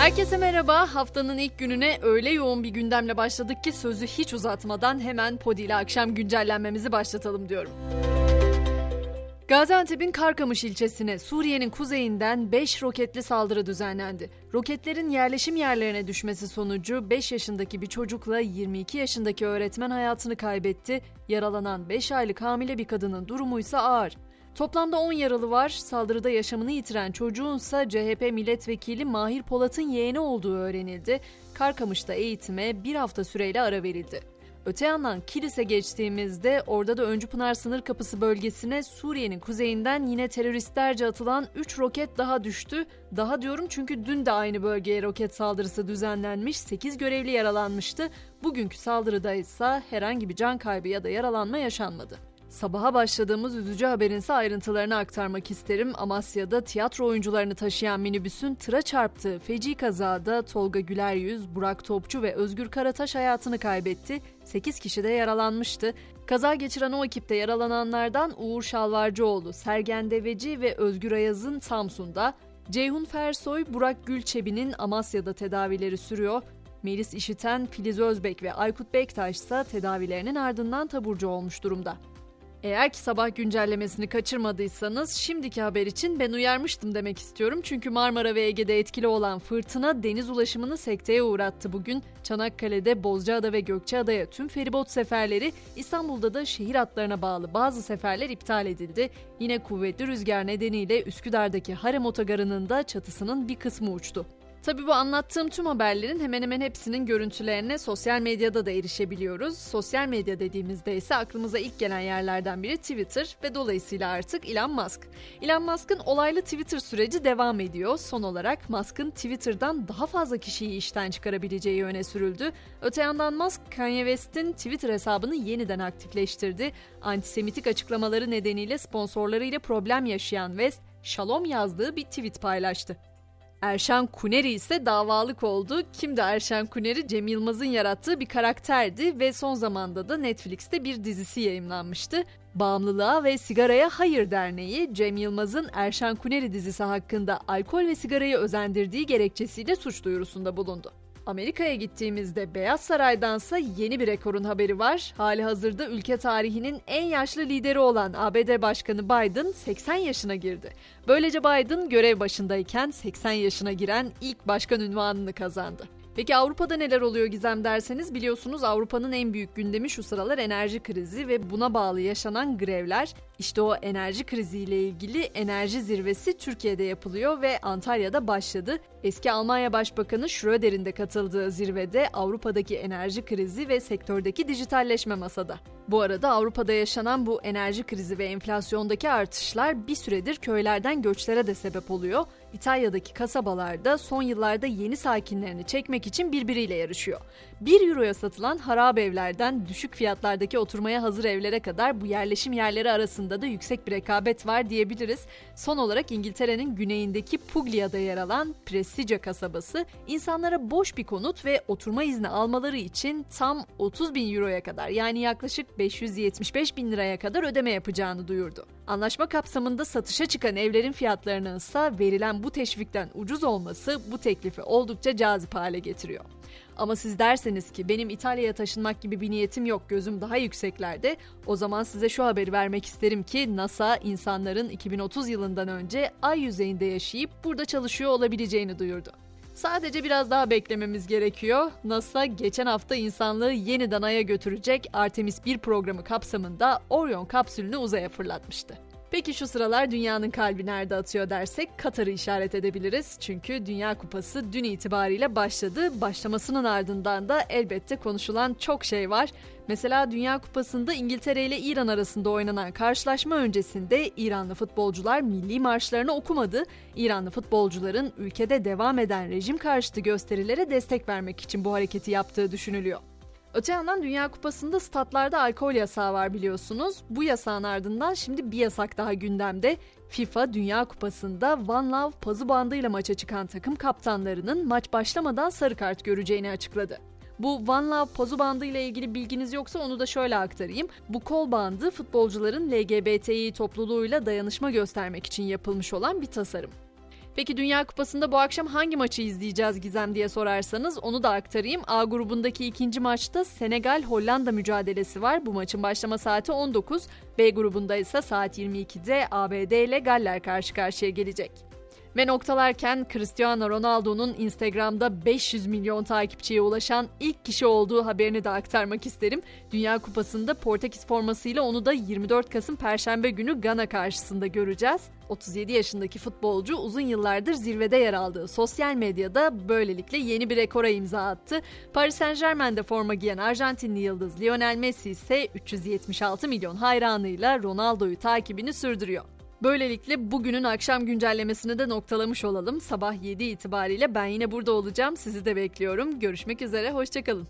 Herkese merhaba. Haftanın ilk gününe öyle yoğun bir gündemle başladık ki sözü hiç uzatmadan hemen Podi ile akşam güncellenmemizi başlatalım diyorum. Gaziantep'in Karkamış ilçesine Suriye'nin kuzeyinden 5 roketli saldırı düzenlendi. Roketlerin yerleşim yerlerine düşmesi sonucu 5 yaşındaki bir çocukla 22 yaşındaki öğretmen hayatını kaybetti. Yaralanan 5 aylık hamile bir kadının durumu ise ağır. Toplamda 10 yaralı var. Saldırıda yaşamını yitiren çocuğun ise CHP milletvekili Mahir Polat'ın yeğeni olduğu öğrenildi. Karkamış'ta eğitime bir hafta süreyle ara verildi. Öte yandan Kilis'e geçtiğimizde orada da Öncü Pınar sınır kapısı bölgesine Suriye'nin kuzeyinden yine teröristlerce atılan 3 roket daha düştü. Daha diyorum çünkü dün de aynı bölgeye roket saldırısı düzenlenmiş, 8 görevli yaralanmıştı. Bugünkü saldırıda ise herhangi bir can kaybı ya da yaralanma yaşanmadı. Sabaha başladığımız üzücü haberin ise ayrıntılarını aktarmak isterim. Amasya'da tiyatro oyuncularını taşıyan minibüsün tıra çarptığı feci kazada Tolga Güleryüz, Burak Topçu ve Özgür Karataş hayatını kaybetti. 8 kişi de yaralanmıştı. Kaza geçiren o ekipte yaralananlardan Uğur Şalvarcıoğlu, Sergen Deveci ve Özgür Ayaz'ın Samsun'da, Ceyhun Fersoy, Burak Gülçebi'nin Amasya'da tedavileri sürüyor. Melis İşiten, Filiz Özbek ve Aykut Bektaş ise tedavilerinin ardından taburcu olmuş durumda. Eğer ki sabah güncellemesini kaçırmadıysanız şimdiki haber için ben uyarmıştım demek istiyorum. Çünkü Marmara ve Ege'de etkili olan fırtına deniz ulaşımını sekteye uğrattı bugün. Çanakkale'de Bozcaada ve Gökçeada'ya tüm feribot seferleri, İstanbul'da da şehir hatlarına bağlı bazı seferler iptal edildi. Yine kuvvetli rüzgar nedeniyle Üsküdar'daki Harem Otogarı'nın da çatısının bir kısmı uçtu. Tabii bu anlattığım tüm haberlerin hemen hemen hepsinin görüntülerine sosyal medyada da erişebiliyoruz. Sosyal medya dediğimizde ise aklımıza ilk gelen yerlerden biri Twitter ve dolayısıyla artık Elon Musk. Elon Musk'ın olaylı Twitter süreci devam ediyor. Son olarak Musk'ın Twitter'dan daha fazla kişiyi işten çıkarabileceği öne sürüldü. Öte yandan Musk, Kanye West'in Twitter hesabını yeniden aktifleştirdi. Antisemitik açıklamaları nedeniyle sponsorlarıyla problem yaşayan West, Shalom yazdığı bir tweet paylaştı. Erşan Kuneri ise davalık oldu. Kimdi Erşan Kuneri? Cem Yılmaz'ın yarattığı bir karakterdi ve son zamanda da Netflix'te bir dizisi yayınlanmıştı. Bağımlılığa ve Sigaraya Hayır Derneği, Cem Yılmaz'ın Erşan Kuneri dizisi hakkında alkol ve sigarayı özendirdiği gerekçesiyle suç duyurusunda bulundu. Amerika'ya gittiğimizde Beyaz Saray'dansa yeni bir rekorun haberi var. Hali hazırda ülke tarihinin en yaşlı lideri olan ABD Başkanı Biden 80 yaşına girdi. Böylece Biden görev başındayken 80 yaşına giren ilk başkan ünvanını kazandı. Peki Avrupa'da neler oluyor Gizem derseniz biliyorsunuz Avrupa'nın en büyük gündemi şu sıralar enerji krizi ve buna bağlı yaşanan grevler. İşte o enerji kriziyle ilgili enerji zirvesi Türkiye'de yapılıyor ve Antalya'da başladı. Eski Almanya Başbakanı Schröder'in de katıldığı zirvede Avrupa'daki enerji krizi ve sektördeki dijitalleşme masada. Bu arada Avrupa'da yaşanan bu enerji krizi ve enflasyondaki artışlar bir süredir köylerden göçlere de sebep oluyor. İtalya'daki kasabalarda son yıllarda yeni sakinlerini çekmek için birbiriyle yarışıyor. 1 euroya satılan harap evlerden düşük fiyatlardaki oturmaya hazır evlere kadar bu yerleşim yerleri arasında da yüksek bir rekabet var diyebiliriz. Son olarak İngiltere'nin güneyindeki Puglia'da yer alan Prestigia kasabası insanlara boş bir konut ve oturma izni almaları için tam 30 bin euroya kadar yani yaklaşık 575 bin liraya kadar ödeme yapacağını duyurdu. Anlaşma kapsamında satışa çıkan evlerin fiyatlarının ise verilen bu teşvikten ucuz olması bu teklifi oldukça cazip hale getiriyor. Ama siz derseniz ki benim İtalya'ya taşınmak gibi bir niyetim yok gözüm daha yükseklerde o zaman size şu haberi vermek isterim ki NASA insanların 2030 yılından önce ay yüzeyinde yaşayıp burada çalışıyor olabileceğini duyurdu. Sadece biraz daha beklememiz gerekiyor. NASA geçen hafta insanlığı yeniden Ay'a götürecek Artemis 1 programı kapsamında Orion kapsülünü uzaya fırlatmıştı. Peki şu sıralar dünyanın kalbi nerede atıyor dersek Katar'ı işaret edebiliriz. Çünkü Dünya Kupası dün itibariyle başladı. Başlamasının ardından da elbette konuşulan çok şey var. Mesela Dünya Kupası'nda İngiltere ile İran arasında oynanan karşılaşma öncesinde İranlı futbolcular milli marşlarını okumadı. İranlı futbolcuların ülkede devam eden rejim karşıtı gösterilere destek vermek için bu hareketi yaptığı düşünülüyor. Öte yandan Dünya Kupası'nda statlarda alkol yasağı var biliyorsunuz. Bu yasağın ardından şimdi bir yasak daha gündemde. FIFA Dünya Kupası'nda One Love pazı bandıyla maça çıkan takım kaptanlarının maç başlamadan sarı kart göreceğini açıkladı. Bu One Love pozu bandı ile ilgili bilginiz yoksa onu da şöyle aktarayım. Bu kol bandı futbolcuların LGBTİ topluluğuyla dayanışma göstermek için yapılmış olan bir tasarım. Peki Dünya Kupası'nda bu akşam hangi maçı izleyeceğiz Gizem diye sorarsanız onu da aktarayım. A grubundaki ikinci maçta Senegal-Hollanda mücadelesi var. Bu maçın başlama saati 19. B grubunda ise saat 22'de ABD ile Galler karşı karşıya gelecek. Ve noktalarken Cristiano Ronaldo'nun Instagram'da 500 milyon takipçiye ulaşan ilk kişi olduğu haberini de aktarmak isterim. Dünya Kupası'nda Portekiz formasıyla onu da 24 Kasım Perşembe günü Gana karşısında göreceğiz. 37 yaşındaki futbolcu uzun yıllardır zirvede yer aldığı sosyal medyada böylelikle yeni bir rekora imza attı. Paris Saint Germain'de forma giyen Arjantinli yıldız Lionel Messi ise 376 milyon hayranıyla Ronaldo'yu takibini sürdürüyor. Böylelikle bugünün akşam güncellemesini de noktalamış olalım. Sabah 7 itibariyle ben yine burada olacağım. Sizi de bekliyorum. Görüşmek üzere, hoşçakalın.